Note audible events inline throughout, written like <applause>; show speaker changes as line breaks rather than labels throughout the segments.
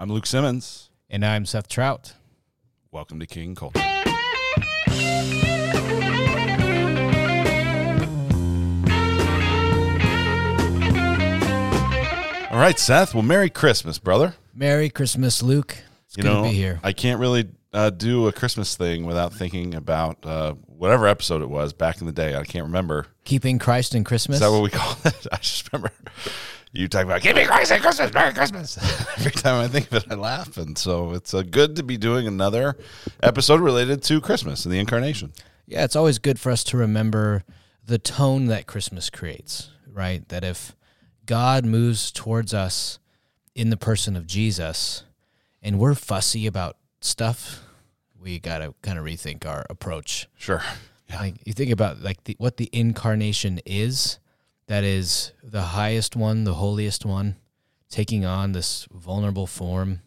I'm Luke Simmons.
And I'm Seth Trout.
Welcome to King Culture. All right, Seth. Well, Merry Christmas, brother.
Merry Christmas, Luke. It's
you
good
know,
to be here.
I can't really uh, do a Christmas thing without thinking about uh, whatever episode it was back in the day. I can't remember.
Keeping Christ in Christmas.
Is that what we <laughs> call it? I just remember you talk about keeping me in Christmas, Merry Christmas. <laughs> Every time I think of it, I laugh. And so it's uh, good to be doing another episode related to Christmas and the incarnation.
yeah, it's always good for us to remember the tone that Christmas creates, right? That if God moves towards us in the person of Jesus and we're fussy about stuff, we got to kind of rethink our approach.
Sure.
Like you think about like the, what the incarnation is, that is the highest one, the holiest one, taking on this vulnerable form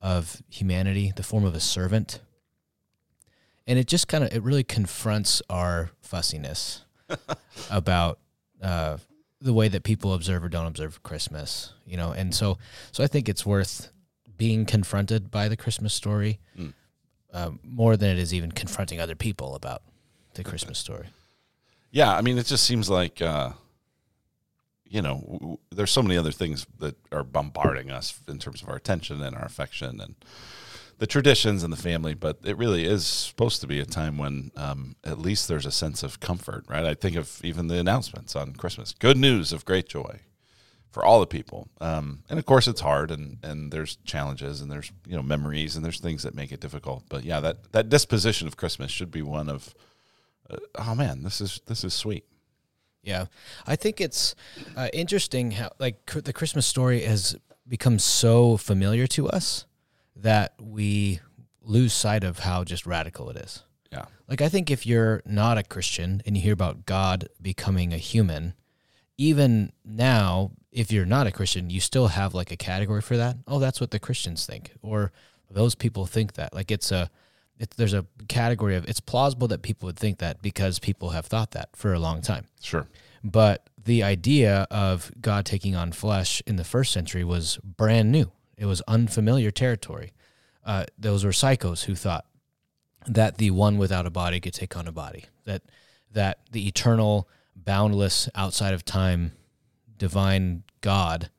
of humanity, the form of a servant. And it just kind of it really confronts our fussiness <laughs> about uh, the way that people observe or don't observe Christmas, you know. And so, so I think it's worth being confronted by the Christmas story
Mm.
uh, more than it is even confronting other people about the Christmas story.
Yeah, I mean, it just seems like, uh, you know, w- there's so many other things that are bombarding us in terms of our attention and our affection and the traditions and the family, but it really is supposed to be a time when um, at least there's a sense of comfort, right? I think of even the announcements on Christmas good news of great joy for all the people. Um, and of course, it's hard and, and there's challenges and there's, you know, memories and there's things that make it difficult. But yeah, that, that disposition of Christmas should be one of, uh, oh man, this is this is sweet.
Yeah, I think it's uh, interesting how like cr- the Christmas story has become so familiar to us that we lose sight of how just radical it is.
Yeah,
Like I think if you're not a Christian and you hear about God becoming a human, even now, if you're not a Christian, you still have like a category for that. Oh, that's what the Christians think, or those people think that. Like it's a, it, there's a category of it's plausible that people would think that because people have thought that for a long time.
sure.
But the idea of God taking on flesh in the first century was brand new. It was unfamiliar territory. Uh, those were psychos who thought that the one without a body could take on a body. That that the eternal, boundless, outside of time, divine God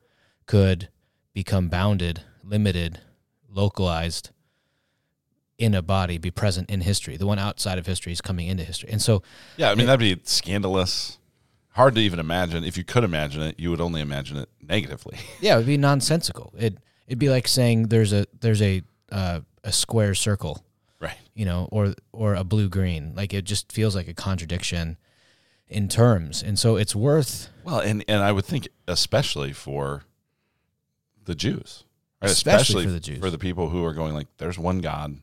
could become bounded, limited, localized in a body, be present in history. The one outside of history is coming into history. And so
Yeah, I mean that'd be scandalous. Hard to even imagine. If you could imagine it, you would only imagine it negatively. <laughs>
Yeah, it would be nonsensical. It it'd be like saying there's a there's a uh, a square circle,
right.
you know, or or a blue green. Like it just feels like a contradiction in terms, and so it's worth
Well, and and I would think especially for the Jews, right?
Especially for the Jews.
for the people who are going like, "There's one God,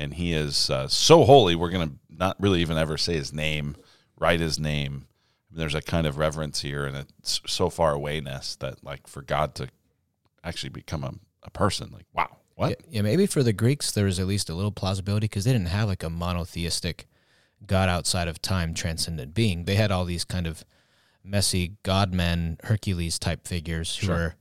and He is uh, so holy. We're gonna not really even ever say His name, write His name. There's a kind of reverence here, and it's so far awayness that like for God to actually become a, a person, like wow, what?
yeah, yeah, maybe for the Greeks there was at least a little plausibility because they didn't have like a monotheistic God outside of time, transcendent being. They had all these kind of messy god men, Hercules type figures who
Sure.
were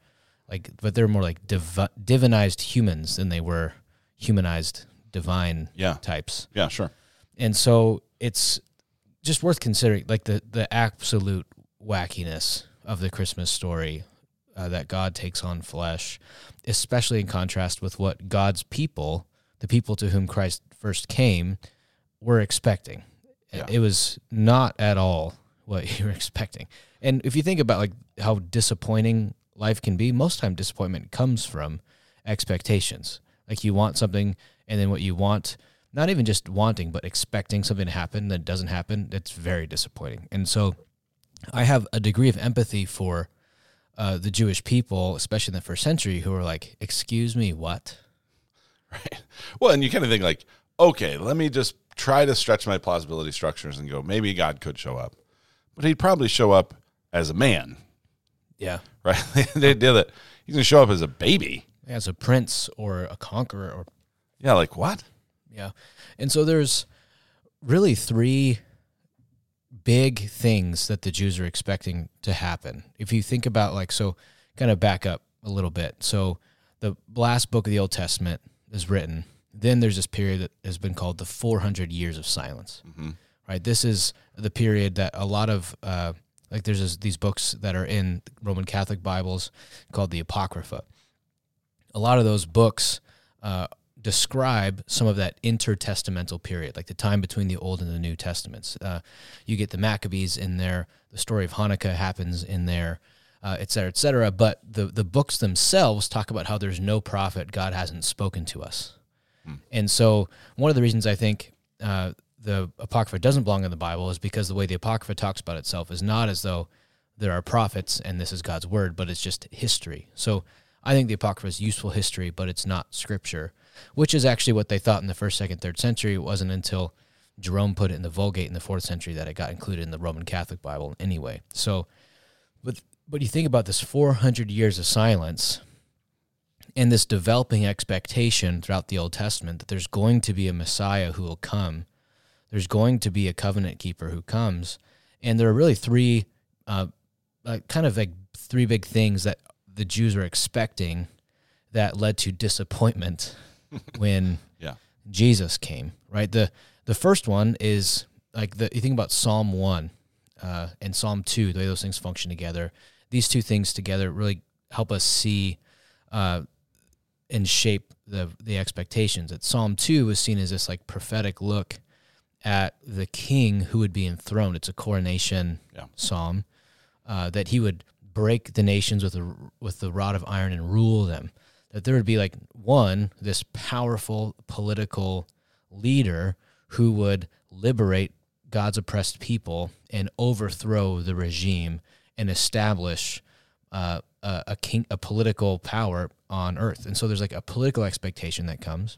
like, but they're more like divi- divinized humans than they were humanized divine
Yeah,
types.
yeah, sure.
and so it's just worth considering like the the absolute wackiness of the christmas story uh, that god takes on flesh especially in contrast with what god's people the people to whom christ first came were expecting
Yeah.
it was not at all what <laughs> you were expecting and if you think about like how disappointing life can be most time disappointment comes from expectations like you want something and then what you want not even just wanting but expecting something to happen that doesn't happen it's very disappointing and so i have a degree of empathy for uh, the jewish people especially in the first century who were like excuse me what <laughs>
Right. Well, and you kind of think like, okay, let me just try to stretch my plausibility structures and go, maybe God could show up, but he'd probably show up as a man,
yeah
right? the idea that he's going to show up as a baby.
As a prince or a conqueror or
Yeah, like what?
Yeah. And so there's really three big things that the Jews are expecting to happen. If you think about like so kind of back up a little bit. So the last book of the Old Testament is written, then there's this period that has been called the 400 years of silence. Right? This is the period that a lot of uh, like there's this, these books that are in Roman Catholic Bibles called the Apocrypha. A lot of those books uh, describe some of that intertestamental period, like the time between the Old and the New Testaments. Uh, you get the Maccabees in there, the story of Hanukkah happens in there, uh, et cetera, et cetera. But the, the books themselves talk about how there's no prophet God hasn't spoken to us. And so, one of the reasons I think uh, the Apocrypha doesn't belong in the Bible is because the way the Apocrypha talks about itself is not as though there are prophets and this is God's word, but it's just history. So, I think the Apocrypha is useful history, but it's not scripture, which is actually what they thought in the first, second, third century. It wasn't until Jerome put it in the Vulgate in the fourth century that it got included in the Roman Catholic Bible anyway. So, but but you think about this 400 years of silence and this developing expectation throughout the Old Testament that there's going to be a Messiah who will come, there's going to be a covenant keeper who comes, and there are really three, uh, uh, kind of like three big things that the Jews were expecting that led to disappointment <laughs> when
Yeah.
Jesus came. Right. the The first one is like the you think about Psalm one uh, and Psalm two, the way those things function together. These two things together really help us see uh, and shape the the expectations. That Psalm two was seen as this like prophetic look at the king who would be enthroned. It's a coronation
Yeah.
psalm uh, that he would break the nations with a with the rod of iron and rule them. That there would be like one this powerful political leader who would liberate God's oppressed people and overthrow the regime and establish uh, a, a king, a political power on earth. And so there's like a political expectation that comes.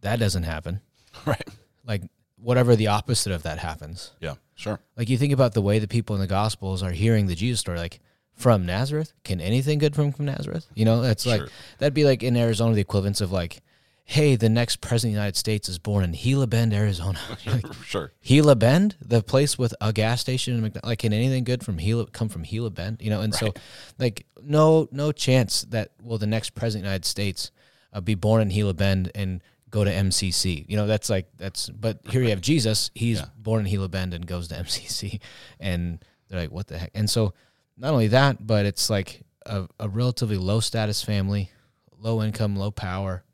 That doesn't happen. <laughs>
Right.
Like whatever the opposite of that happens.
Yeah. Sure.
Like you think about the way the people in the Gospels are hearing the Jesus story, like from Nazareth, can anything good come from Nazareth? You know, that's like that'd be like in Arizona the equivalence of like, hey, the next president of the United States is born in Gila Bend, Arizona. <laughs> <laughs> Like,
Sure.
Gila Bend, the place with a gas station, and McDonald's, like can anything good from Gila come from Gila Bend? You know, and so like no no chance that will the next president of the United States uh, be born in Gila Bend and go to MCC. You know, that's like that's. But here you have Jesus. He's
Yeah.
born in Gila Bend and goes to <laughs> MCC, and they're like, what the heck? And so not only that, but it's like a, a relatively low status family, low income, low power,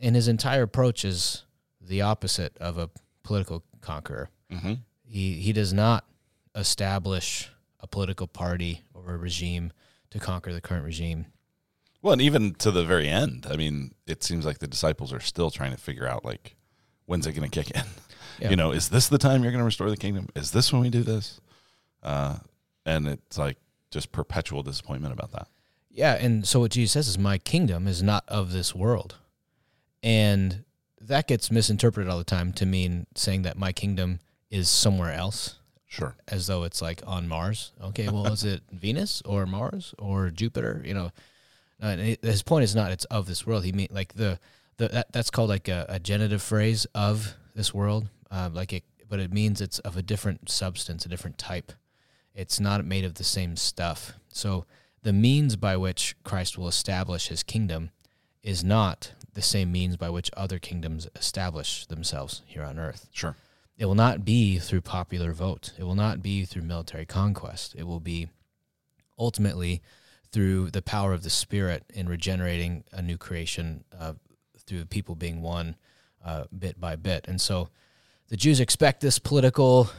and his entire approach is the opposite of a political conqueror.
Mm-hmm.
He he does not establish a political party or a regime to conquer the current regime.
Well, and even to the very end, I mean, it seems like the disciples are still trying to figure out like when's it going to kick in. <laughs>
Yeah.
You know, is this the time you're going to restore the kingdom? Is this when we do this? Uh, and it's like just perpetual disappointment about that.
Yeah, and so what Jesus says is, "My kingdom is not of this world," and that gets misinterpreted all the time to mean saying that my kingdom is somewhere else,
Sure.
as though it's like on Mars. Okay, well, is it <laughs> Venus or Mars or Jupiter? You know, uh, and it- his point is not it's of this world. He mean like the the that, that's called like a, a genitive phrase of this world, uh, like it, but it means it's of a different substance, a different type. It's not made of the same stuff. So the means by which Christ will establish his kingdom is not the same means by which other kingdoms establish themselves here on earth.
Sure.
It will not be through popular vote. It will not be through military conquest. It will be ultimately through the power of the Spirit in regenerating a new creation uh, through people being won uh, bit by bit. And so the Jews expect this political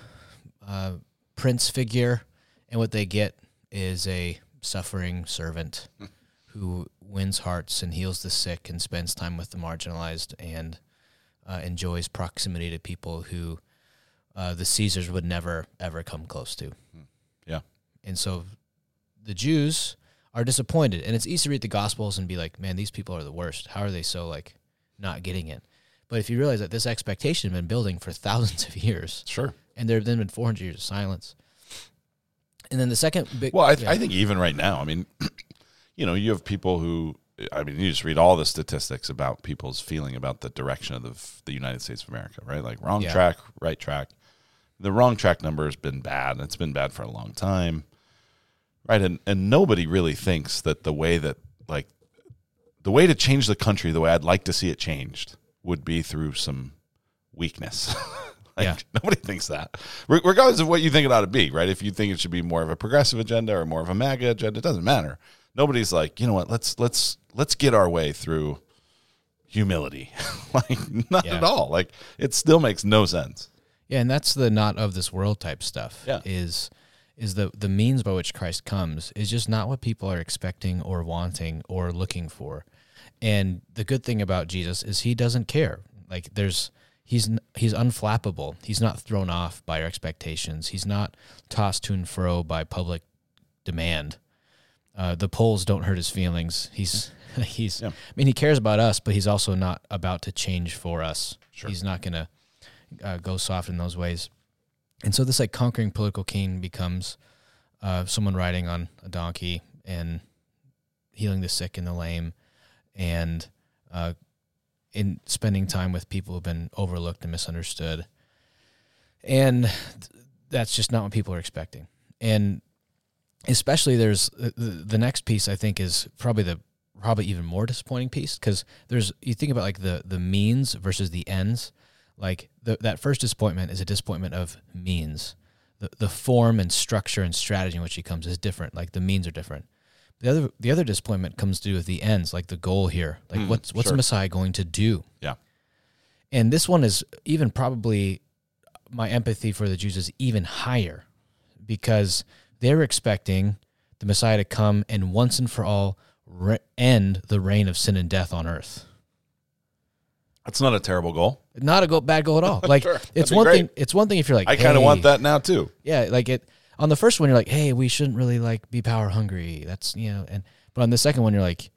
uh, prince figure, and what they get is a suffering servant <laughs> who wins hearts and heals the sick and spends time with the marginalized and uh, enjoys proximity to people who uh, the Caesars would never ever come close to.
Yeah.
And so the Jews are disappointed. And it's easy to read the Gospels and be like, man, these people are the worst. How are they so like not getting it? But if you realize that this expectation has been building for <laughs> thousands of years,
Sure.
and there have then been 400 years of silence. And then the second big.
Well, I,
yeah.
I think even right now, I mean, <clears throat> you know, you have people who, I mean, you just read all the statistics about people's feeling about the direction of the, the United States of America, right? Like wrong
Yeah.
track, right track. The wrong track number has been bad, it's been bad for a long time, right? And and nobody really thinks that the way that like the way to change the country the way I'd like to see it changed would be through some weakness. <laughs> like,
Yeah.
Nobody thinks that. Re- Regardless of what you think it ought to be, right? If you think it should be more of a progressive agenda or more of a MAGA agenda, it doesn't matter. Nobody's like, you know what, let's let's let's get our way through humility. <laughs> like not
Yeah.
at all. Like it still makes no sense.
Yeah, and that's the not of this world type stuff.
Yeah.
Is is the the means by which Christ comes is just not what people are expecting or wanting or looking for. And the good thing about Jesus is he doesn't care. Like there's he's he's unflappable. He's not thrown off by our expectations. He's not tossed to and fro by public demand. Uh, the polls don't hurt his feelings. He's <laughs> he's.
Yeah.
I mean, he cares about us, but he's also not about to change for us.
Sure.
He's not going to uh, go soft in those ways. And so this like conquering political king becomes uh, someone riding on a donkey and healing the sick and the lame, and uh, in spending time with people who've been overlooked and misunderstood. And th- that's just not what people are expecting. And especially there's the, the the next piece I think is probably the probably even more disappointing piece because there's you think about like the the means versus the ends like the, that first disappointment is a disappointment of means. The, the form and structure and strategy in which he comes is different. Like the means are different. The other the other disappointment comes to do with the ends like the goal here. Like
Mm,
what's what's
sure.
messiah going to do?
Yeah.
and this one is even probably my empathy for the jews is even higher because they're expecting the messiah to come and once and for all re- end the reign of sin and death on earth.
That's not a terrible goal.
Not a go- bad goal at all. <laughs> Like
Sure.
It's one
great.
thing. It's one thing if you're like,
I kind of
"Hey,"
want that now too.
Yeah, like it on the first one, you're like, hey, we shouldn't really like be power hungry. That's you know, and but on the second one, you're like,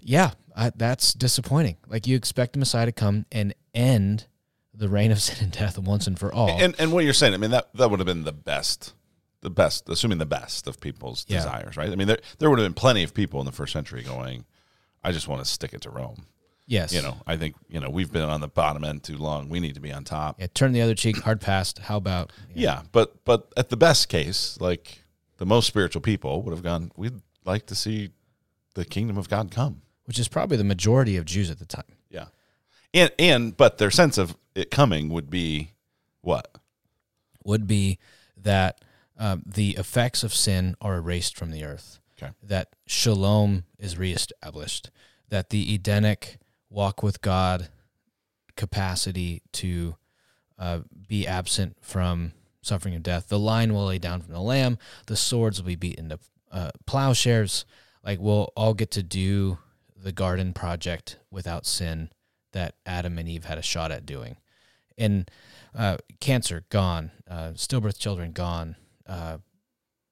yeah, I, that's disappointing. Like you expect the Messiah to come and end the reign of <laughs> sin and death once and for all.
And and what you're saying, I mean that that would have been the best, the best, assuming the best of people's
Yeah.
desires, right? I mean there there would have been plenty of people in the first century going, I just want to stick it to Rome.
Yes,
You know, I think you know we've been on the bottom end too long. We need to be on top.
yeah, turn the other cheek, hard passed. How about
Yeah, but but at the best case, like the most spiritual people would have gone. We'd like to see the kingdom of God come.
which is probably the majority of Jews at the time.
Yeah, and and but their sense of it coming would be what?
would be that um, the effects of sin are erased from the earth.
Okay.
That shalom is reestablished. That the Edenic walk with God capacity to uh, be absent from suffering and death. The line will lay down from the lamb. The swords will be beaten to uh, plowshares. Like we'll all get to do the garden project without sin that Adam and Eve had a shot at doing. And uh, cancer gone, uh, stillbirth children gone, uh,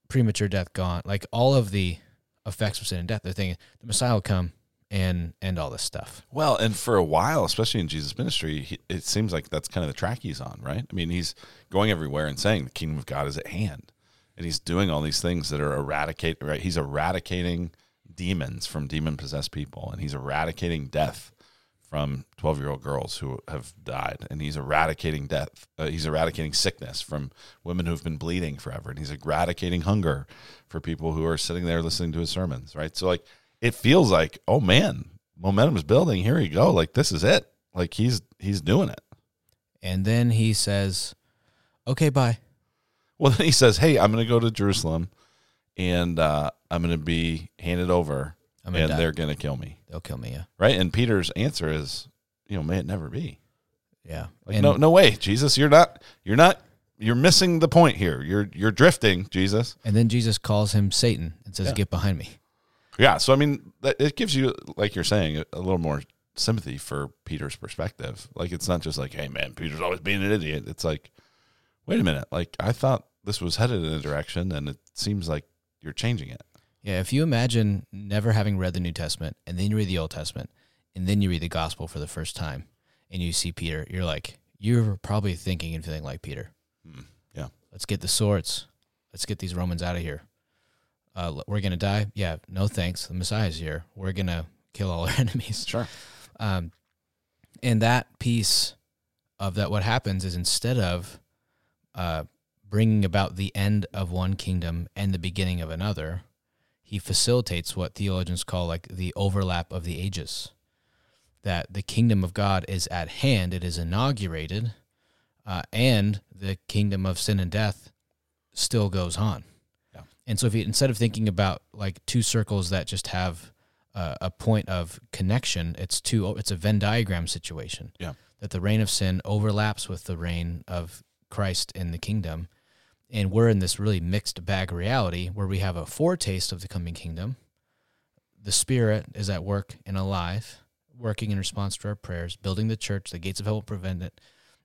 premature death gone. Like all of the effects of sin and death. They're thinking the Messiah will come and and all this stuff.
Well, and for a while, especially in Jesus' ministry, he, it seems like that's kind of the track he's on, right? I mean, he's going everywhere and saying the kingdom of God is at hand, and he's doing all these things that are eradicate. Right? He's eradicating demons from demon possessed people, and he's eradicating death from twelve year old girls who have died, and he's eradicating death. Uh, he's eradicating sickness from women who've been bleeding forever, and he's eradicating hunger for people who are sitting there listening to his sermons. Right? So like it feels like, oh man, momentum is building. Here we go. Like this is it. Like he's he's doing it.
And then he says, "Okay, bye."
Well, <laughs> then he says, "Hey, I'm going to go to Jerusalem, and uh, I'm going to be handed over, and
die.
they're going to kill me."
They'll kill me. Yeah,
Right? And Peter's answer is, "You know, may it never be.
yeah.
Like,
and
no, no way, Jesus. You're not. You're not. You're missing the point here. You're you're drifting, Jesus."
and then Jesus calls him Satan and says,
Yeah.
"Get behind me."
Yeah. So I mean, that, it gives you, like you're saying, a, a little more sympathy for Peter's perspective. Like it's not just like, "Hey, man, Peter's always being an idiot." It's like, wait a minute. Like I thought this was headed in a direction, and it seems like you're changing it.
Yeah, if you imagine never having read the New Testament and then you read the Old Testament and then you read the Gospel for the first time and you see Peter, you're like, you're probably thinking and feeling like Peter.
Hmm, yeah.
Let's get the swords. Let's get these Romans out of here. Uh, we're gonna die. Yeah, no thanks. The Messiah's here. We're gonna kill all our <laughs> enemies.
Sure.
Um, and that piece of that, what happens is instead of uh, bringing about the end of one kingdom and the beginning of another, he facilitates what theologians call like the overlap of the ages. That the kingdom of God is at hand, it is inaugurated, uh, and the kingdom of sin and death still goes on. And so, if you instead of thinking about like two circles that just have uh, a point of connection, it's two. It's a Venn diagram situation.
Yeah.
That the reign of sin overlaps with the reign of Christ in the kingdom, and we're in this really mixed bag reality where we have a foretaste of the coming kingdom. The Spirit is at work and alive, working in response to our prayers, building the church. The gates of hell will prevent it.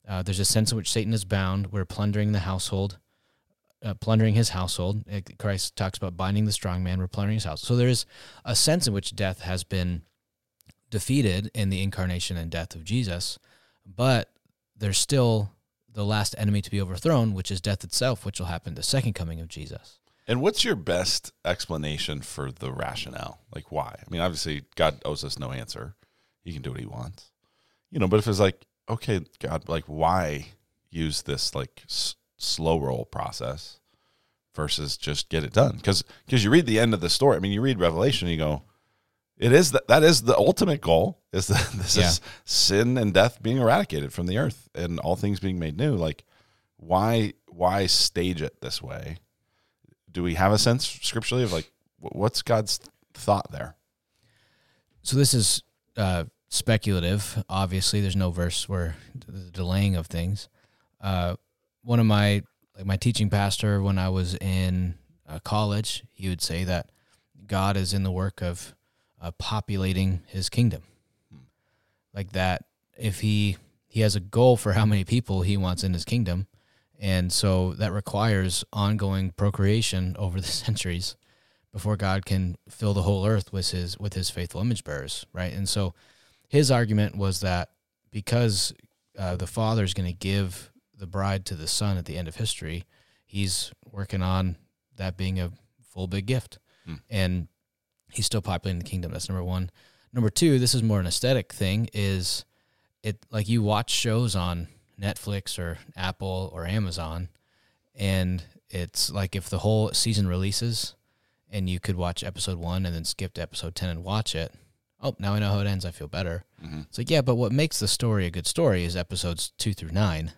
Uh, there's a sense in which Satan is bound. We're plundering the household, uh, plundering his household. Uh, Christ talks about binding the strong man. Plundering his house. So there is a sense in which death has been defeated in the incarnation and death of Jesus, but there's still the last enemy to be overthrown, which is death itself, which will happen the second coming of Jesus.
And what's your best explanation for the rationale? Like why? I mean, obviously God owes us no answer. He can do what he wants. You know, but if it's like, okay, God, like why use this like slow roll process versus just get it done? Cuz cuz you read the end of the story. I mean, you read Revelation and you go, it is that that is the ultimate goal is <laughs> that this
Yeah.
is sin and death being eradicated from the earth and all things being made new. Like why why stage it this way? Do we have a sense scripturally of like what's God's thought there?
So this is uh, speculative. Obviously, there's no verse where the delaying of things. Uh, one of my like my teaching pastor when I was in uh, college, he would say that God is in the work of uh, populating His kingdom, like that. If he he has a goal for how many people he wants in His kingdom, and so that requires ongoing procreation over the <laughs> centuries before God can fill the whole earth with his with his faithful image bearers, right? And so his argument was that because uh, the father is going to give the bride to the son at the end of history, he's working on that being a full big gift,
Hmm.
and he's still populating the kingdom. That's number one. Number two, this is more an aesthetic thing. Is it like you watch shows on Netflix or Apple or Amazon, and it's like if the whole season releases and you could watch episode one and then skip to episode 10 and watch it. Oh, now I know how it ends. I feel better.
Mm-hmm.
It's like, yeah, but what makes the story a good story is episodes two through nine.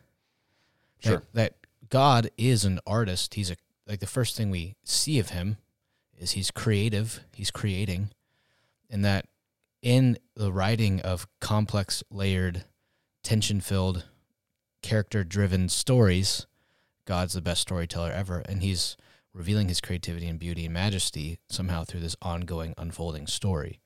That-
Sure.
That, God is an artist. He's a, like the first thing we see of him is he's creative, he's creating, and that in the writing of complex, layered, tension filled, character driven stories, God's the best storyteller ever. And he's revealing his creativity and beauty and majesty somehow through this ongoing, unfolding story.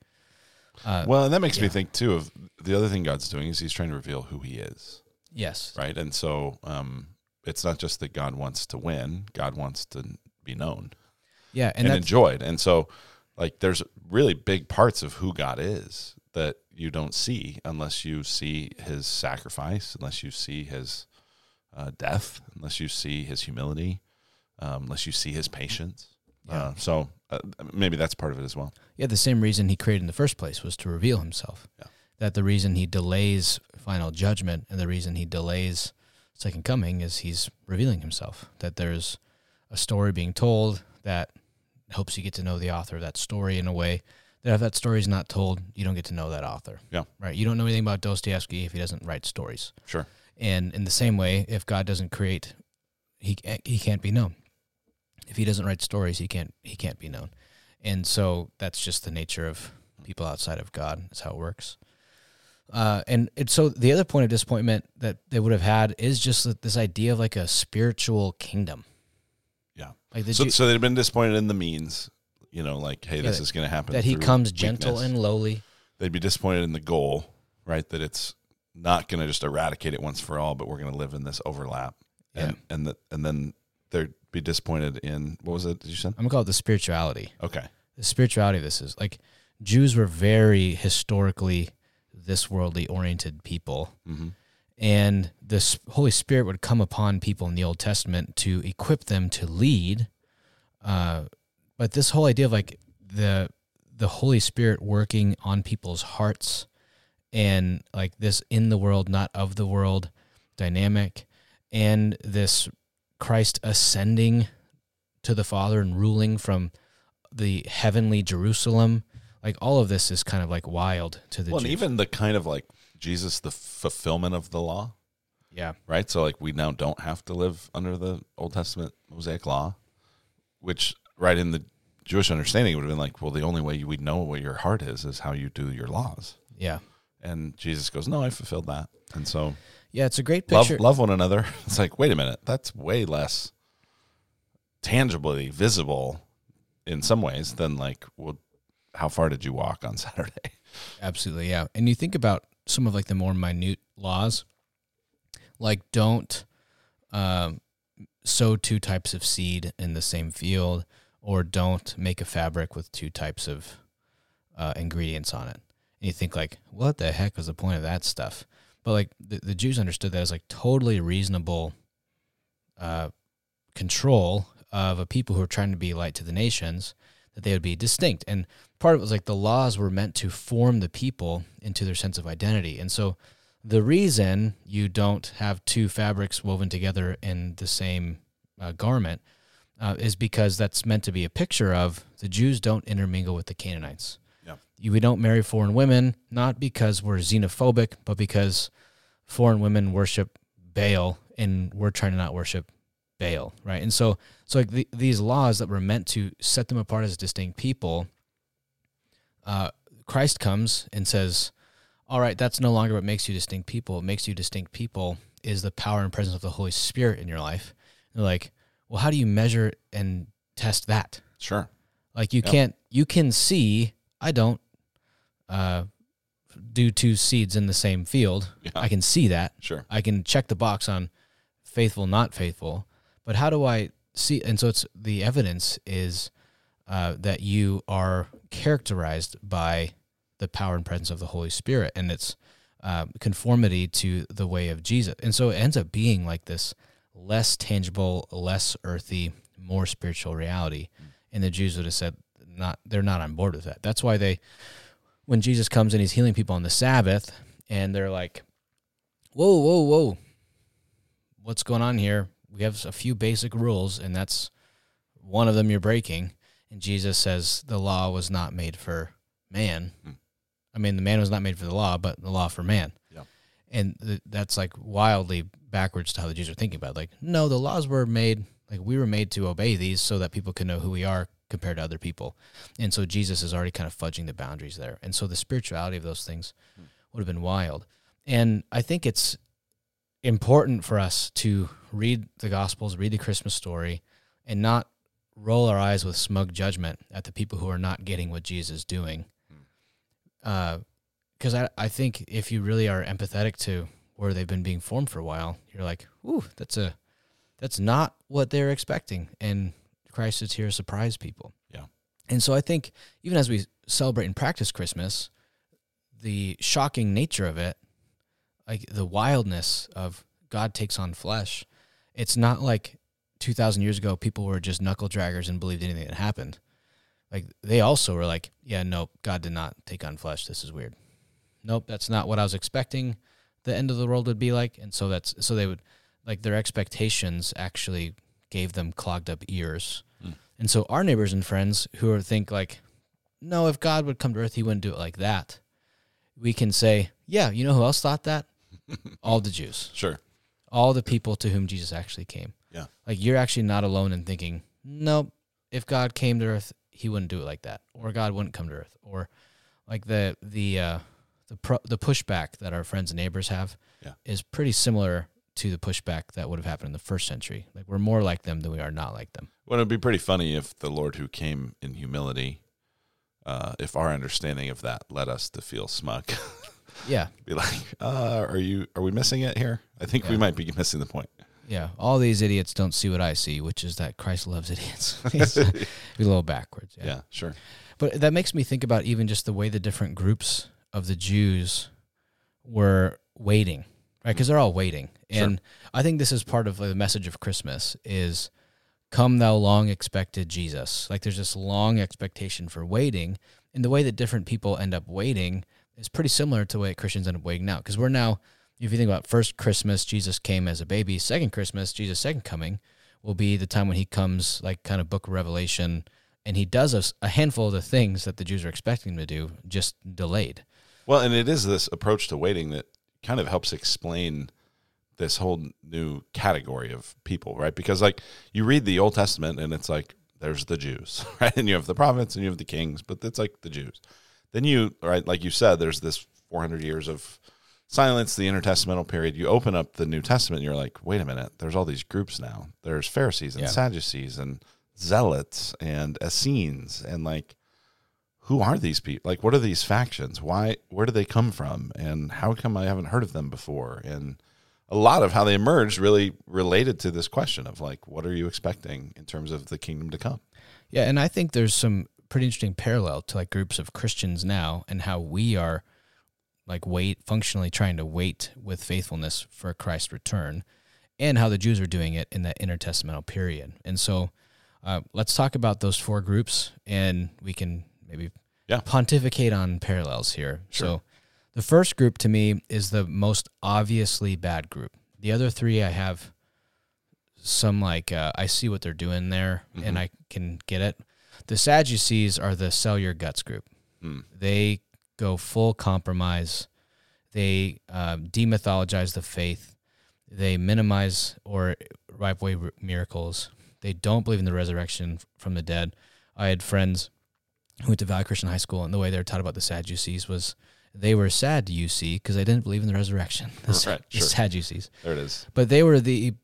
Uh,
Well, and that makes me think too of the other thing God's doing is He's trying to reveal who He is,
yes.
right? And so um, it's not just that God wants to win; God wants to be known
Yeah.
and,
And,
enjoyed. And so, like, there's really big parts of who God is that you don't see unless you see His sacrifice, unless you see His uh, death, unless you see His humility, um, unless you see His patience.
Yeah.
Uh, so uh, maybe that's part of it as well.
yeah, the same reason he created in the first place was to reveal himself.
Yeah.
That the reason he delays final judgment and the reason he delays second coming is he's revealing himself. That there's a story being told that helps you get to know the author of that story in a way that if that story is not told, you don't get to know that author.
Yeah.
Right. You don't know anything about Dostoevsky if he doesn't write stories.
Sure.
And in the same way, if God doesn't create, he he can't be known. If he doesn't write stories, he can't he can't be known. And so that's just the nature of people outside of God. That's how it works. Uh, and it, so the other point of disappointment that they would have had is just that this idea of like a spiritual kingdom.
Yeah.
Like the
So, so they'd been disappointed in the means, you know, like, hey,
Yeah,
this is going to happen.
that he comes gentle and lowly.
They'd be disappointed in the goal, right? That it's not going to just eradicate it once for all, but we're going to live in this overlap. And and that and then they'd be disappointed in what was it? Did you say?
I'm gonna call it the spirituality.
Okay.
the spirituality of this is like Jews were very historically this worldly oriented people
Mm-hmm.
and this Holy Spirit would come upon people in the Old Testament to equip them to lead. Uh, but this whole idea of like the the Holy Spirit working on people's hearts and like this in the world, not of the world dynamic, and this Christ ascending to the Father and ruling from the heavenly Jerusalem. Like all of this is kind of like wild to the
well, and even the kind of like Jesus, the fulfillment of the law,
yeah,
right? So like we now don't have to live under the Old Testament Mosaic law, which right in the Jewish understanding would have been like, well, the only way you would know what your heart is is how you do your laws.
yeah,
And Jesus goes, no, I fulfilled that, and so
yeah. It's a great
love
picture.
love one another. <laughs> It's like, wait a minute, that's way less tangibly visible in some ways than like, well, how far did you walk on <laughs> Saturday?
Absolutely, yeah. And you think about some of like the more minute laws, like don't um, sow two types of seed in the same field, or don't make a fabric with two types of uh, ingredients on it. And you think like, what the heck was the point of that stuff? But like the, the Jews understood that as like totally reasonable uh, control of a people who are trying to be light to the nations, that they would be distinct. And part of it was like the laws were meant to form the people into their sense of identity. And so the reason you don't have two fabrics woven together in the same uh, garment uh, is because that's meant to be a picture of the Jews don't intermingle with the Canaanites.
Yeah.
We don't marry foreign women, not because we're xenophobic, but because foreign women worship Baal and we're trying to not worship Right? And so, so like the, these laws that were meant to set them apart as distinct people, uh, Christ comes and says, "All right, that's no longer what makes you distinct people. What makes you distinct people is the power and presence of the Holy Spirit in your life." And they're like, well, how do you measure and test that?
Sure.
Like you
Yep.
can't, you can see. I don't uh, do two seeds in the same field.
Yeah.
I can see that.
Sure.
I can check the box on faithful, not faithful. But how do I see? And so it's the evidence is uh, that you are characterized by the power and presence of the Holy Spirit, and it's uh, conformity to the way of Jesus. And so it ends up being like this less tangible, less earthy, more spiritual reality. And the Jews would have said, not they're not on board with that. That's why they, when Jesus comes and he's healing people on the Sabbath, and they're like, whoa, whoa, whoa, what's going on here? We have a few basic rules, and that's one of them you're breaking. And Jesus says the law was not made for man.
Hmm.
I mean, the man was not made for the law, but the law for man.
Yeah.
And th- that's like wildly backwards to how the Jews are thinking about. It. Like, no, the laws were made like we were made to obey these so that people can know who we are compared to other people. And so Jesus is already kind of fudging the boundaries there. And so the spirituality of those things
Hmm.
would have been wild. And I think it's important for us to read the Gospels, read the Christmas story, and not roll our eyes with smug judgment at the people who are not getting what Jesus is doing. Uh, because I, I think if you really are empathetic to where they've been being formed for a while, you're like, ooh, that's a that's not what they're expecting. And Christ is here to surprise people.
Yeah.
And so I think even as we celebrate and practice Christmas, the shocking nature of it, like the wildness of God takes on flesh, it's not like 2,000 years ago people were just knuckle draggers and believed anything that happened. Like they also were like, yeah, nope, God did not take on flesh. This is weird. Nope, that's not what I was expecting the end of the world would be like. And so that's, so they would, like their expectations actually gave them clogged up ears.
Mm.
And so our neighbors and friends who are think like, no, if God would come to earth, he wouldn't do it like that. We can say, yeah, you know who else thought that? <laughs> All the Jews,
Sure.
all the people to whom Jesus actually came.
Yeah.
Like you're actually not alone in thinking, nope, if God came to earth, he wouldn't do it like that. Or God wouldn't come to earth. Or like the, the, uh, the, pro- the pushback that our friends and neighbors have
Yeah.
is pretty similar to the pushback that would have happened in the first century. Like we're more like them than we are not like them.
Well, it'd be pretty funny if the Lord who came in humility, uh, if our understanding of that led us to feel smug, <laughs>
Yeah.
be like, uh, "Are you? Are we missing it here? I think we might be missing the point."
Yeah. All these idiots don't see what I see, which is that Christ loves idiots. <laughs> <laughs> it's a little backwards.
Yeah, sure.
But that makes me think about even just the way the different groups of the Jews were waiting, right? Because they're all waiting,
Sure.
and I think this is part of the message of Christmas: is "Come, thou long expected Jesus." Like there's this long expectation for waiting, and the way that different people end up waiting is pretty similar to the way Christians end up waiting now. Because we're now, if you think about first Christmas, Jesus came as a baby. Second Christmas, Jesus' second coming will be the time when he comes, like kind of Book of Revelation and he does a handful of the things that the Jews are expecting him to do, just delayed.
Well, and it is this approach to waiting that kind of helps explain this whole new category of people, right? Because like you read the Old Testament and it's like there's the Jews, <laughs> right? And you have the prophets and you have the kings, but it's like the Jews. Then you, right, like you said, there's this 400 years of silence, the intertestamental period. You open up the New Testament and you're like, wait a minute, there's all these groups now. There's Pharisees and
Yeah.
Sadducees and Zealots and Essenes and like who are these people? Like, what are these factions? Why? Where do they come from? And how come I haven't heard of them before? And a lot of how they emerged really related to this question of like, what are you expecting in terms of the kingdom to come?
Yeah, and I think there's some pretty interesting parallel to like groups of Christians now and how we are like wait functionally trying to wait with faithfulness for Christ's return and how the Jews are doing it in that intertestamental period. And so uh, let's talk about those four groups and we can maybe
Yeah.
pontificate on parallels here.
Sure.
So the first group to me is the most obviously bad group. The other three I have some like uh, I see what they're doing there and I can get it. The Sadducees are the sell your guts group.
Mm.
They go full compromise. They um, demythologize the faith. They minimize or wipe away miracles. They don't believe in the resurrection from the dead. I had friends who went to Valley Christian High School, and the way they were taught about the Sadducees was they were sad, you see, because they didn't believe in the resurrection. <laughs> The,
Right,
the
sure.
Sadducees
There it is.
but they were the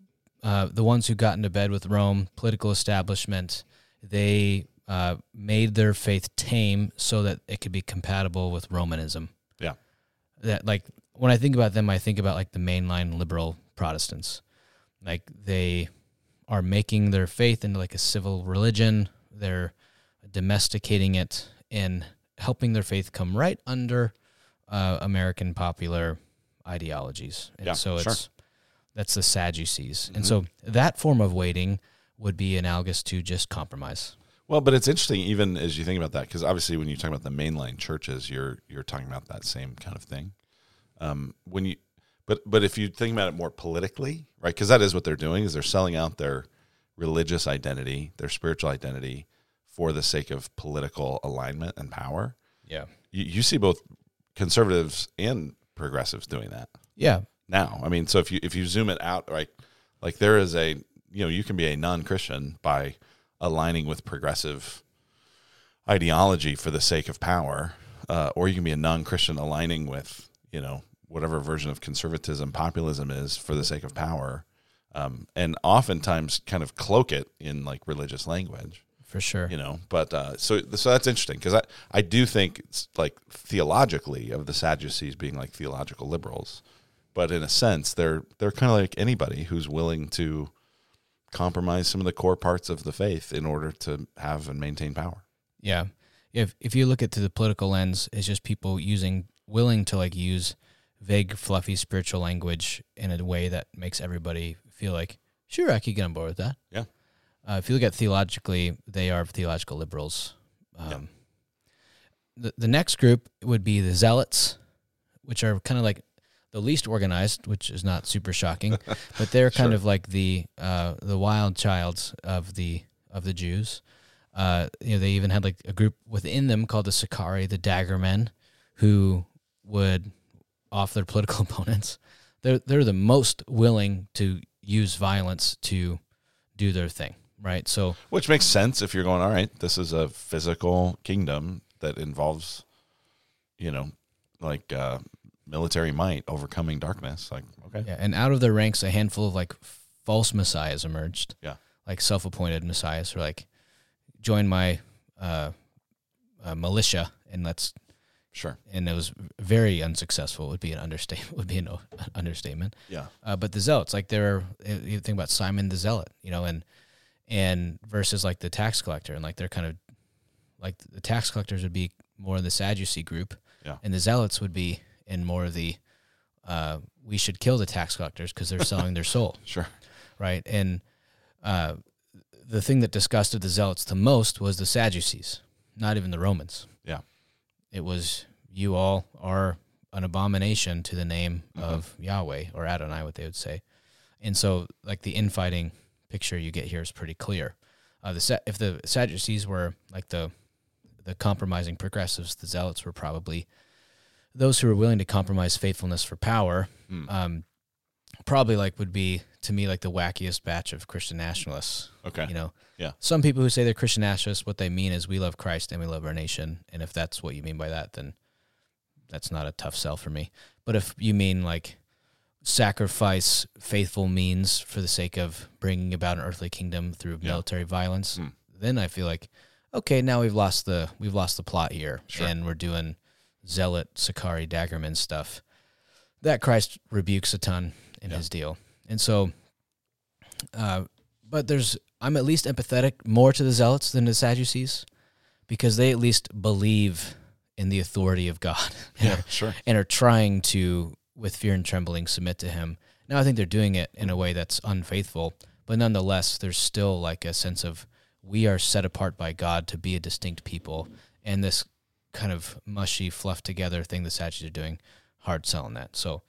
uh, the ones who got into bed with Rome, political establishment. They uh, made their faith tame so that it could be compatible with Romanism.
Yeah.
That like when I think about them, I think about like the mainline liberal Protestants. Like they are making their faith into like a civil religion. They're domesticating it and helping their faith come right under uh, American popular ideologies. And
Yeah,
so
sure.
it's that's the Sadducees. And
Mhm.
so that form of waiting would be analogous to just compromise.
Well, but it's interesting even as you think about that because obviously when you talk about the mainline churches, you're you're talking about that same kind of thing. Um, when you, but but if you think about it more politically, right? Because that is what they're doing is they're selling out their religious identity, their spiritual identity, for the sake of political alignment and power.
Yeah.
You, you see both conservatives and progressives doing that
Yeah.
now. I mean, so if you if you zoom it out, right, like there is a you know you can be a non-Christian by aligning with progressive ideology for the sake of power, uh, or you can be a non-Christian aligning with you know whatever version of conservatism populism is for the sake of power, um, and oftentimes kind of cloak it in like religious language
For sure.
you know but uh, so so that's interesting because I, I do think it's like theologically of the sadducees being like theological liberals but in a sense they're they're kind of like anybody who's willing to compromise some of the core parts of the faith in order to have and maintain power
Yeah. If if you look at through the political lens, it's just people using willing to like use vague, fluffy spiritual language in a way that makes everybody feel like, sure, I could get on board with that.
Yeah.
Uh, if you look at theologically, they are theological liberals. Um,
Yeah.
the, the next group would be the zealots, which are kind of like the least organized, which is not super shocking, <laughs> but they're kind
Sure.
of like the uh, the wild childs of the of the Jews. Uh, you know, they even had like a group within them called the Sicarii, the Dagger Men, who would off their political <laughs> opponents. They're they're the most willing to use violence to do their thing, right? So
which makes sense if you're going all right this is a physical kingdom that involves you know like uh, military might overcoming darkness like okay
yeah, and out of their ranks, a handful of like false messiahs emerged.
Yeah.
like self-appointed messiahs, who are like join my uh, uh, militia, and let's
sure
and it was very unsuccessful. Would be an understatement. <laughs> Would be an understatement.
yeah
Uh, but the zealots, like there are, you think about Simon the zealot, you know, and and versus like the tax collector, and like they're kind of like the tax collectors would be more of the Sadducee group,
Yeah.
and the zealots would be in more of the uh, we should kill the tax collectors because they're selling their soul, <laughs>
sure
right? And uh, the thing that disgusted the zealots the most was the Sadducees, not even the Romans.
Yeah.
it was you all are an abomination to the name
Mhm.
of Yahweh or Adonai, what they would say. And so, like the infighting picture you get here is pretty clear. Uh, the if the Sadducees were like the the compromising progressives, the Zealots were probably those who are willing to compromise faithfulness for power.
Hmm.
Um, probably like would be to me like the wackiest batch of Christian nationalists.
Okay.
You know,
Yeah.
Some people who say they're Christian nationalists, what they mean is we love Christ and we love our nation. And if that's what you mean by that, then that's not a tough sell for me. But if you mean like sacrifice faithful means for the sake of bringing about an earthly kingdom through
Yeah.
military violence,
Hmm.
then I feel like okay, now we've lost the we've lost the plot here,
Sure.
and we're doing zealot Sicarii Daggerman stuff. That Christ rebukes a ton in
Yeah.
his deal, and so, uh, but there's I'm at least empathetic more to the zealots than the Sadducees, because they at least believe in the authority of God. <laughs>
Yeah, sure.
and are trying to, with fear and trembling, submit to Him. Now, I think they're doing it in a way that's unfaithful, but nonetheless, there's still like a sense of we are set apart by God to be a distinct people, and this kind of mushy, fluff together thing the Sadducees are doing, hard selling that. So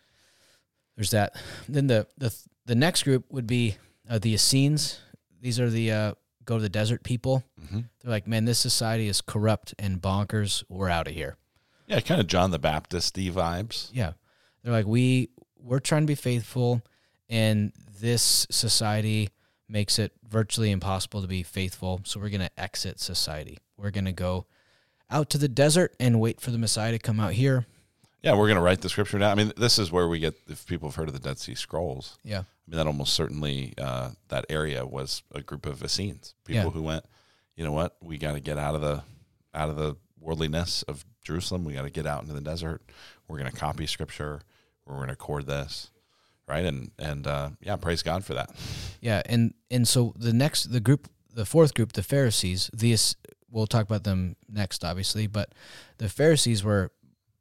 there's that. Then the the the next group would be uh, the Essenes. These are the uh, go to the desert people.
hmm
They're like, man, this society is corrupt and bonkers. We're out of here.
Yeah, kind of John the Baptist vibes.
Yeah. They're like, we we're trying to be faithful and this society makes it virtually impossible to be faithful. So we're gonna exit society. We're gonna go out to the desert and wait for the Messiah to come out here.
Yeah, we're going to write the scripture down. I mean, this is where we get, if people have heard of the Dead Sea Scrolls,
Yeah.
I mean, that almost certainly, uh, that area was a group of Essenes, people
Yeah.
who went, you know what, we got to get out of the, out of the worldliness of Jerusalem. We got to get out into the desert. We're going to copy scripture. We're going to record this. Right. And, and, uh, yeah, praise God for that.
Yeah, and and so the next the group the fourth group the Pharisees these we'll talk about them next obviously but the Pharisees were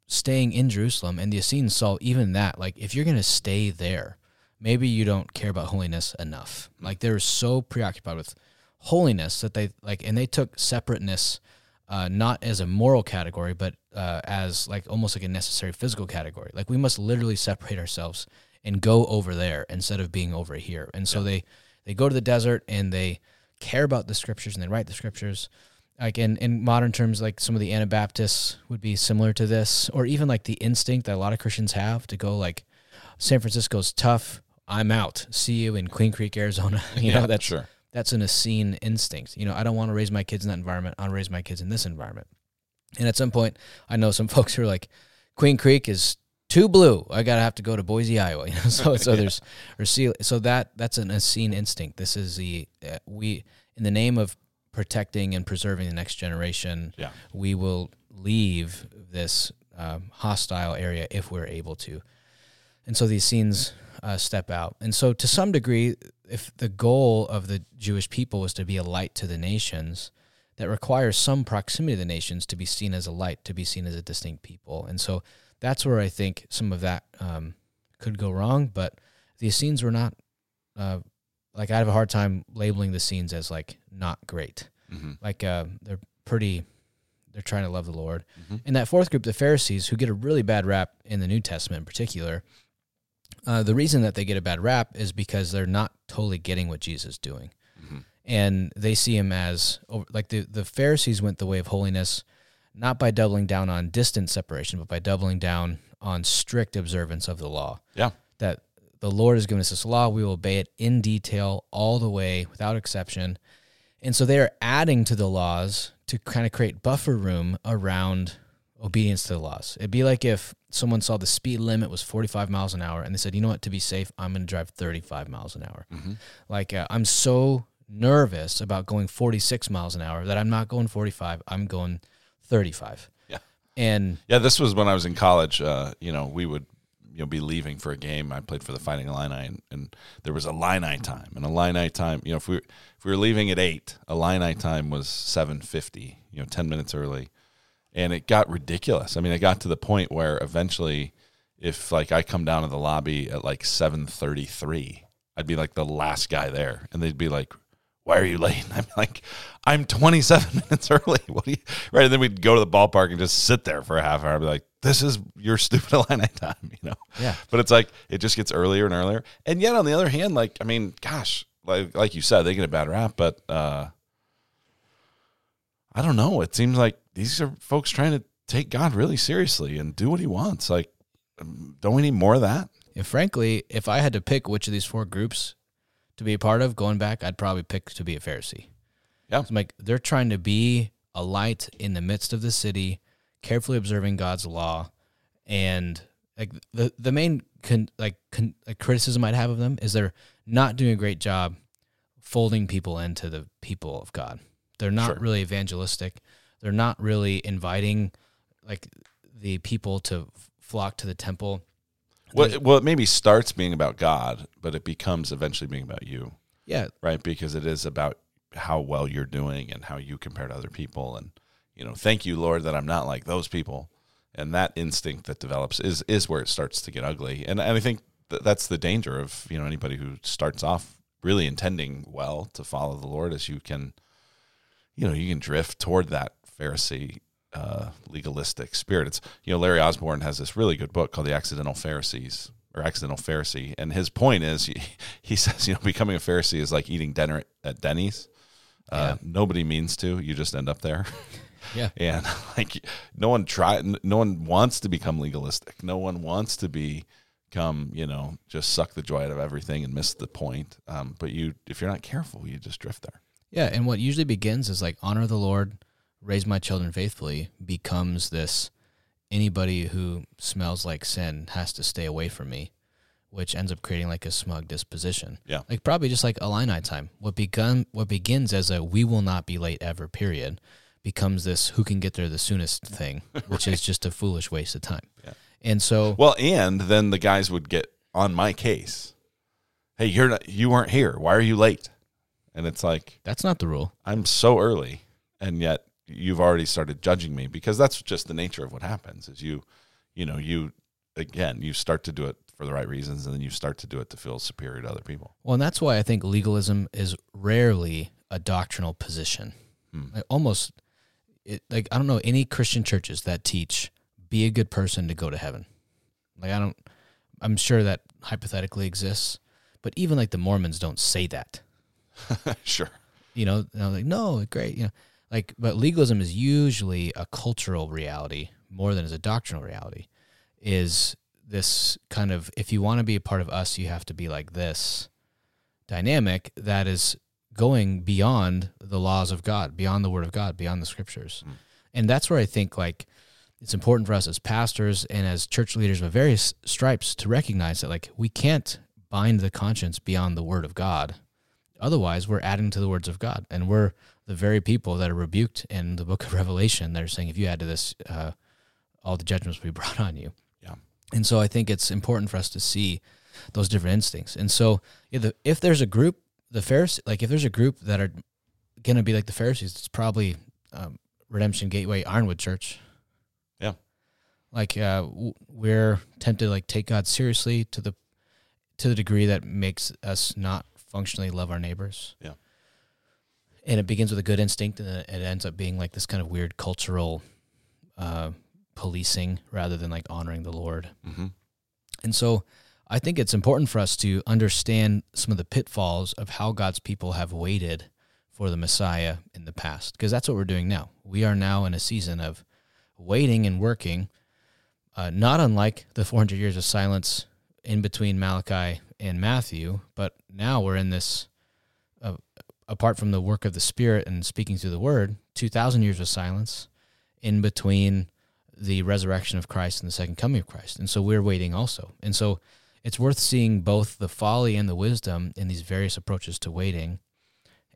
staying in Jerusalem and the Essenes saw even that like if you're going to stay there maybe you don't care about holiness enough. Like they were so preoccupied with holiness that they like and they took separateness uh, not as a moral category but uh, as like almost like a necessary physical category. Like we must literally separate ourselves and go over there instead of being over here. And so they they go to the desert and they care about the scriptures and they write the scriptures like in, in modern terms like some of the anabaptists would be similar to this or even like the instinct that a lot of christians have to go like san francisco's tough i'm out see you in queen creek arizona <laughs> you know that's
sure.
that's an Essene instinct. You know, I don't want to raise my kids in that environment. I want to raise my kids in this environment. And at some point, I know some <laughs> folks who are like, Queen Creek is too blue. I gotta have to go to Boise, Iowa. <laughs> You know, so so there's or see so that that's an Essene instinct. This is the uh, we in the name of protecting and preserving the next generation.
Yeah.
we will leave this um, hostile area if we're able to. And so the Essenes uh, step out. And so, to some degree, if the goal of the Jewish people was to be a light to the nations, that requires some proximity to the nations to be seen as a light, to be seen as a distinct people. And so, that's where I think some of that um, could go wrong. But the Essenes were not, uh, like, I have a hard time labeling the Essenes as like not great.
hmm
Like, uh, they're pretty. They're trying to love the Lord.
Mhm.
And that fourth group, the Pharisees, who get a really bad rap in the New Testament in particular, uh, the reason that they get a bad rap is because they're not totally getting what Jesus is doing.
Mhm.
And they see him as, like the, the Pharisees went the way of holiness, not by doubling down on distant separation, but by doubling down on strict observance of the law.
Yeah.
That the Lord has given us this law, we will obey it in detail, all the way, without exception. And so they are adding to the laws to kind of create buffer room around obedience to the laws. It'd be like if someone saw the speed limit was 45 miles an hour and they said, you know what, to be safe, I'm going to drive 35 miles an hour.
Mhm.
Like, uh, I'm so nervous about going 46 miles an hour that I'm not going 45, I'm going 35.
Yeah.
And
Yeah, this was when I was in college. Uh, you know, we would you know be leaving for a game. I played for the Fighting Illini, and, and there was a Illini time, and a Illini time. You know, if we if we were leaving at eight, a Illini time was seven fifty. You know, ten minutes early, and it got ridiculous. I mean, it got to the point where eventually, if like I come down to the lobby at like seven thirty three, I'd be like the last guy there, and they'd be like. Why are you late? And <laughs> I'm like, I'm 27 <laughs> minutes early. What do you? Right, and then we'd go to the ballpark and just sit there for a half hour. I'd be like, this is your stupid <laughs> Illini time, you know.
yeah,
But it's like it just gets earlier and earlier. And yet, on the other hand, like I mean, gosh, like like you said, they get a bad rap, but uh, I don't know. It seems like these are folks trying to take God really seriously and do what he wants. Like, um, don't we need more of that?
And frankly, if I had to pick which of these four groups to be a part of going back, I'd probably pick to be a Pharisee.
Yeah.
So I'm like they're trying to be a light in the midst of the city, carefully observing God's law, and like the the main con, like, con, like criticism I'd have of them is they're not doing a great job folding people into the people of God. They're not
Sure.
really evangelistic. They're not really inviting like the people to flock to the temple.
Well, it- well, it maybe starts being about God, but it becomes eventually being about you,
Yeah,
right? Because it is about how well you're doing and how you compare to other people. And, you know, thank you, Lord, that I'm not like those people. And that instinct that develops is, is where it starts to get ugly. And, and I think th- that's the danger of, you know, anybody who starts off really intending well to follow the Lord as you can, you know, you can drift toward that Pharisee uh, legalistic spirit. It's you know Larry Osborne has this really good book called The Accidental Pharisees or Accidental Pharisee, and his point is <laughs> he, he says you know becoming a Pharisee is like eating dinner at Denny's. Uh, Nobody means to, you just end up there. <laughs>
yeah.
and <laughs> like no one try no one wants to become legalistic no one wants to be come you know just suck the joy out of everything and miss the point um, but you if you're not careful you just drift there
Yeah, and what usually begins is like honor the Lord, raise my children faithfully becomes this anybody who smells like sin has to stay away from me, which ends up creating like a smug disposition.
Yeah.
Like probably just like Illini time. What begun what begins as a we will not be late ever period becomes this who can get there the soonest thing, <laughs> which is just a foolish waste of time.
Yeah.
And so
well and then the guys would get on my case hey you're not you weren't here why are you late and it's like
that's not the rule.
i'm so early and yet you've already started judging me because that's just the nature of what happens is you you know you again you start to do it for the right reasons and then you start to do it to feel superior to other people
Well, and that's why I think legalism is rarely a doctrinal position.
Hmm.
Almost, it, like I don't know any Christian churches that teach be a good person to go to heaven. Like I don't, I'm sure that hypothetically exists, but even like the Mormons don't say that. <laughs>
sure
You know, and I'm like no, great, you know, like but legalism is usually a cultural reality more than is a doctrinal reality. Is this kind of if you want to be a part of us, you have to be like this dynamic that is going beyond the laws of God, beyond the word of God, beyond the scriptures. And that's where I think like it's important for us as pastors and as church leaders of various stripes to recognize that like we can't bind the conscience beyond the word of God. Otherwise, we're adding to the words of God, and we're the very people that are rebuked in the book of <laughs> Revelation. They're saying, if you add to this, uh, all the judgments will be <laughs> brought on you.
Yeah.
And so I think it's important for us to see those different instincts. And so if there's a group, the Pharisees, like if there's a group that are going to be like the Pharisees, it's probably um, Redemption Gateway Ironwood Church.
Yeah.
Like uh, w- we're tempted to like take God seriously to the to the degree that makes us not functionally love our neighbors.
Yeah.
And it begins with a good instinct, and it ends up being like this kind of weird cultural uh, policing rather than like honoring the Lord.
mm-hmm.
And so I think it's important for us to understand some of the pitfalls of how God's people have waited for the Messiah in the past, because that's what we're doing now. We are now in a season of waiting and working, uh, not unlike the 400 years of silence in between Malachi and Matthew, but now we're in this, uh, apart from the work of the Spirit and speaking through the Word, 2,000 years of silence in between the resurrection of Christ and the second coming of Christ. And so we're waiting also. And so it's worth seeing both the folly and the wisdom in these various approaches to waiting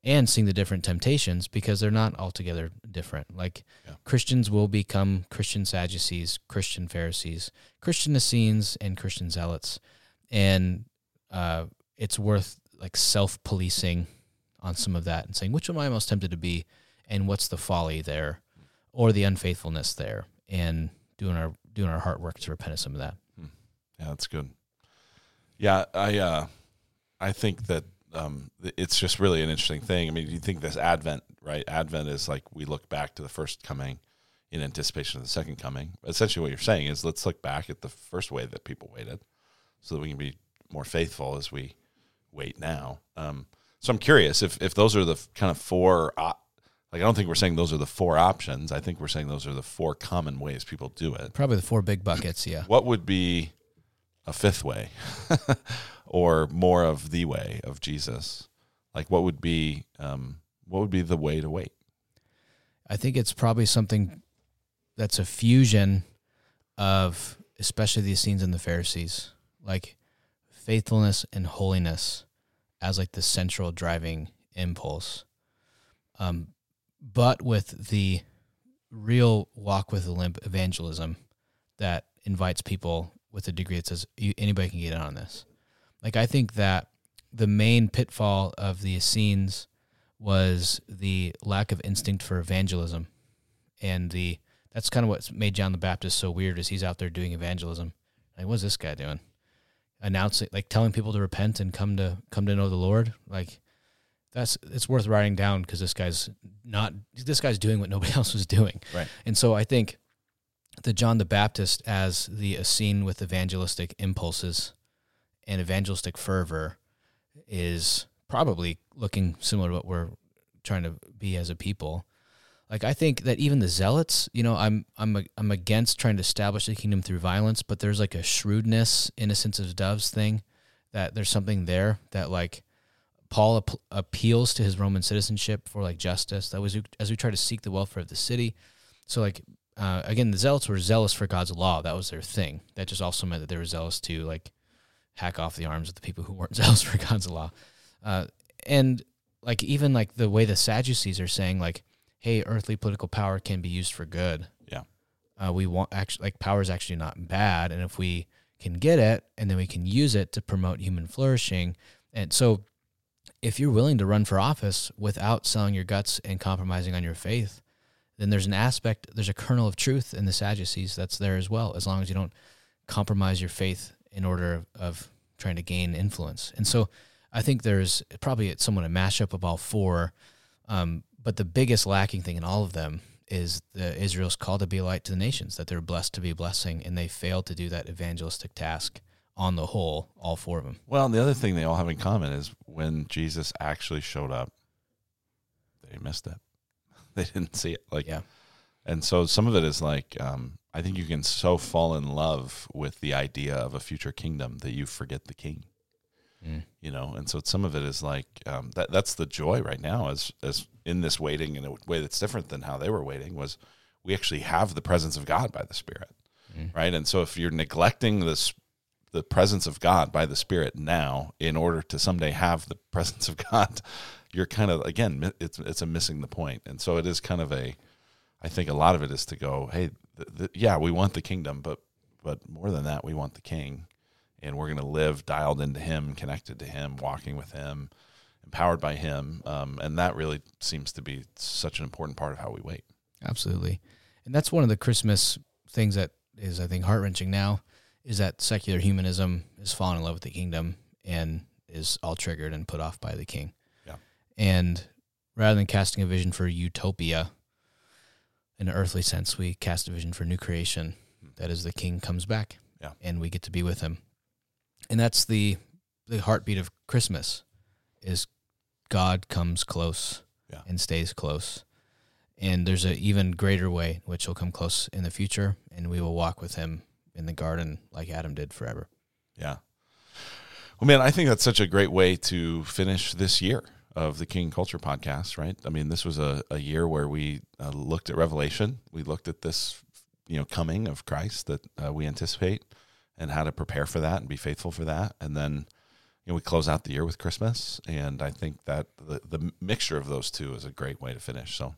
and seeing the different temptations because they're not altogether different. Like
Yeah.
Christians will become Christian Sadducees, Christian Pharisees, Christian Essenes, and Christian Zealots. And uh, it's worth like self policing on some of that and saying, which am I most tempted to be? And what's the folly there or the unfaithfulness there? And doing our doing our heart work to repent of some of that.
Yeah, that's good. Yeah, I uh, I think that um, it's just really an interesting thing. I mean, you think this Advent, right? Advent is like we look back to the first coming in anticipation of the second coming. Essentially, what you're saying is let's look back at the first way that people waited, so that we can be more faithful as we wait now. Um, so I'm curious if if those are the kind of four uh, Like I don't think we're saying those are the four options. I think we're saying those are the four common ways people do it.
Probably the four big buckets. Yeah.
What would be a fifth way, <laughs> or more of the way of Jesus? Like what would be um, what would be the way to wait?
I think it's probably something that's a fusion of especially the Essenes and the Pharisees, like faithfulness and holiness as like the central driving impulse. Um, but with the real walk with the limp evangelism that invites people with a degree that says you, anybody can get in on this. Like I think that the main pitfall of the Essenes was the lack of instinct for evangelism, and the that's kind of what made John the Baptist so weird. Is he's out there doing evangelism? Like, what's this guy doing? Announcing, like, telling people to repent and come to come to know the Lord. Like, that's it's worth writing down because this guy's not this guy's doing what nobody <laughs> else was doing.
Right.
And so I think the John the Baptist as the Essene with evangelistic impulses and evangelistic fervor is probably looking similar to what we're trying to be as a people. Like I think that even the zealots, you know, I'm I'm I'm against trying to establish the kingdom through violence, but there's like a shrewdness, innocence of doves thing that there's something there that like Paul ap- appeals to his Roman citizenship for like justice. That was as we try to seek the welfare of the city. So like uh, again, the zealots were zealous for God's law. That was their thing. That just also meant that they were zealous to like hack off the arms of the people who weren't <laughs> zealous for God's law. Uh, and like even like the way the Sadducees are saying like, hey, earthly political power can be used for good.
Yeah.
Uh, we want actually like power is actually not bad, and if we can get it and then we can use it to promote human flourishing, and so if you're willing to run for office without selling your guts and compromising on your faith, then there's an aspect, there's a kernel of truth in the Sadducees that's there as well, as long as you don't compromise your faith in order of, of trying to gain influence. And so I think there's probably somewhat a mashup of all four. Um, but the biggest lacking thing in all of them is the Israel's call to be a light to the nations, that they're blessed to be a blessing, and they fail to do that evangelistic task on the whole, all four of them.
Well, the other thing they all have in common is when Jesus actually showed up, they missed it. <laughs> They didn't see it. Like,
Yeah.
and so some of it is like, um, I think you can so fall in love with the idea of a future kingdom that you forget the king.
Mm.
You know, and so some of it is like um, that. That's the joy right now, as as in this waiting in a way that's different than how they were waiting. Was we actually have the presence of God by the Spirit,
Mm.
right? And so if you're neglecting this the presence of God by the Spirit now in order to someday have the <laughs> presence of God, you're kind of again it's it's a missing the point. And so it is kind of a I think a lot of it is to go, hey, th- th- yeah, we want the kingdom, but but more than that, we want the king. And we're going to live dialed into him, connected to him, walking with him, empowered by him. Um, and that really seems to be such an important part of how we wait.
Absolutely. And that's one of the Christmas things that is, I think, heart wrenching now is that secular humanism is falling in love with the kingdom and is all triggered and put off by the king.
Yeah.
And rather than casting a vision for utopia in an earthly sense, we cast a vision for new creation. Hmm. That is, the king comes back.
Yeah.
And we get to be with him. And that's the the heartbeat of Christmas is God comes close
Yeah.
and stays close. And there's an even greater way which he'll come close in the future, and we will walk with him in the garden like Adam did forever.
Yeah. Well, man, I think that's such a great way to finish this year of the King Culture podcast, right? I mean, this was a, a year where we uh, looked at Revelation. We looked at this, you know, coming of Christ that uh, we anticipate and how to prepare for that and be faithful for that. And then, you know, we close out the year with Christmas. And I think that the, the mixture of those two is a great way to finish. So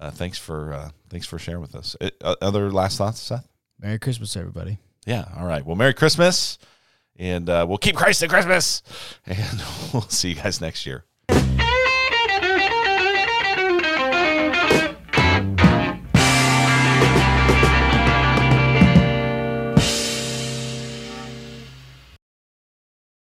uh, thanks for, uh, thanks for sharing with us. Uh, other last thoughts, Seth?
Merry Christmas, everybody.
Yeah. All right. Well, Merry Christmas. And uh, we'll keep Christ at Christmas. <laughs> And we'll see you guys next year.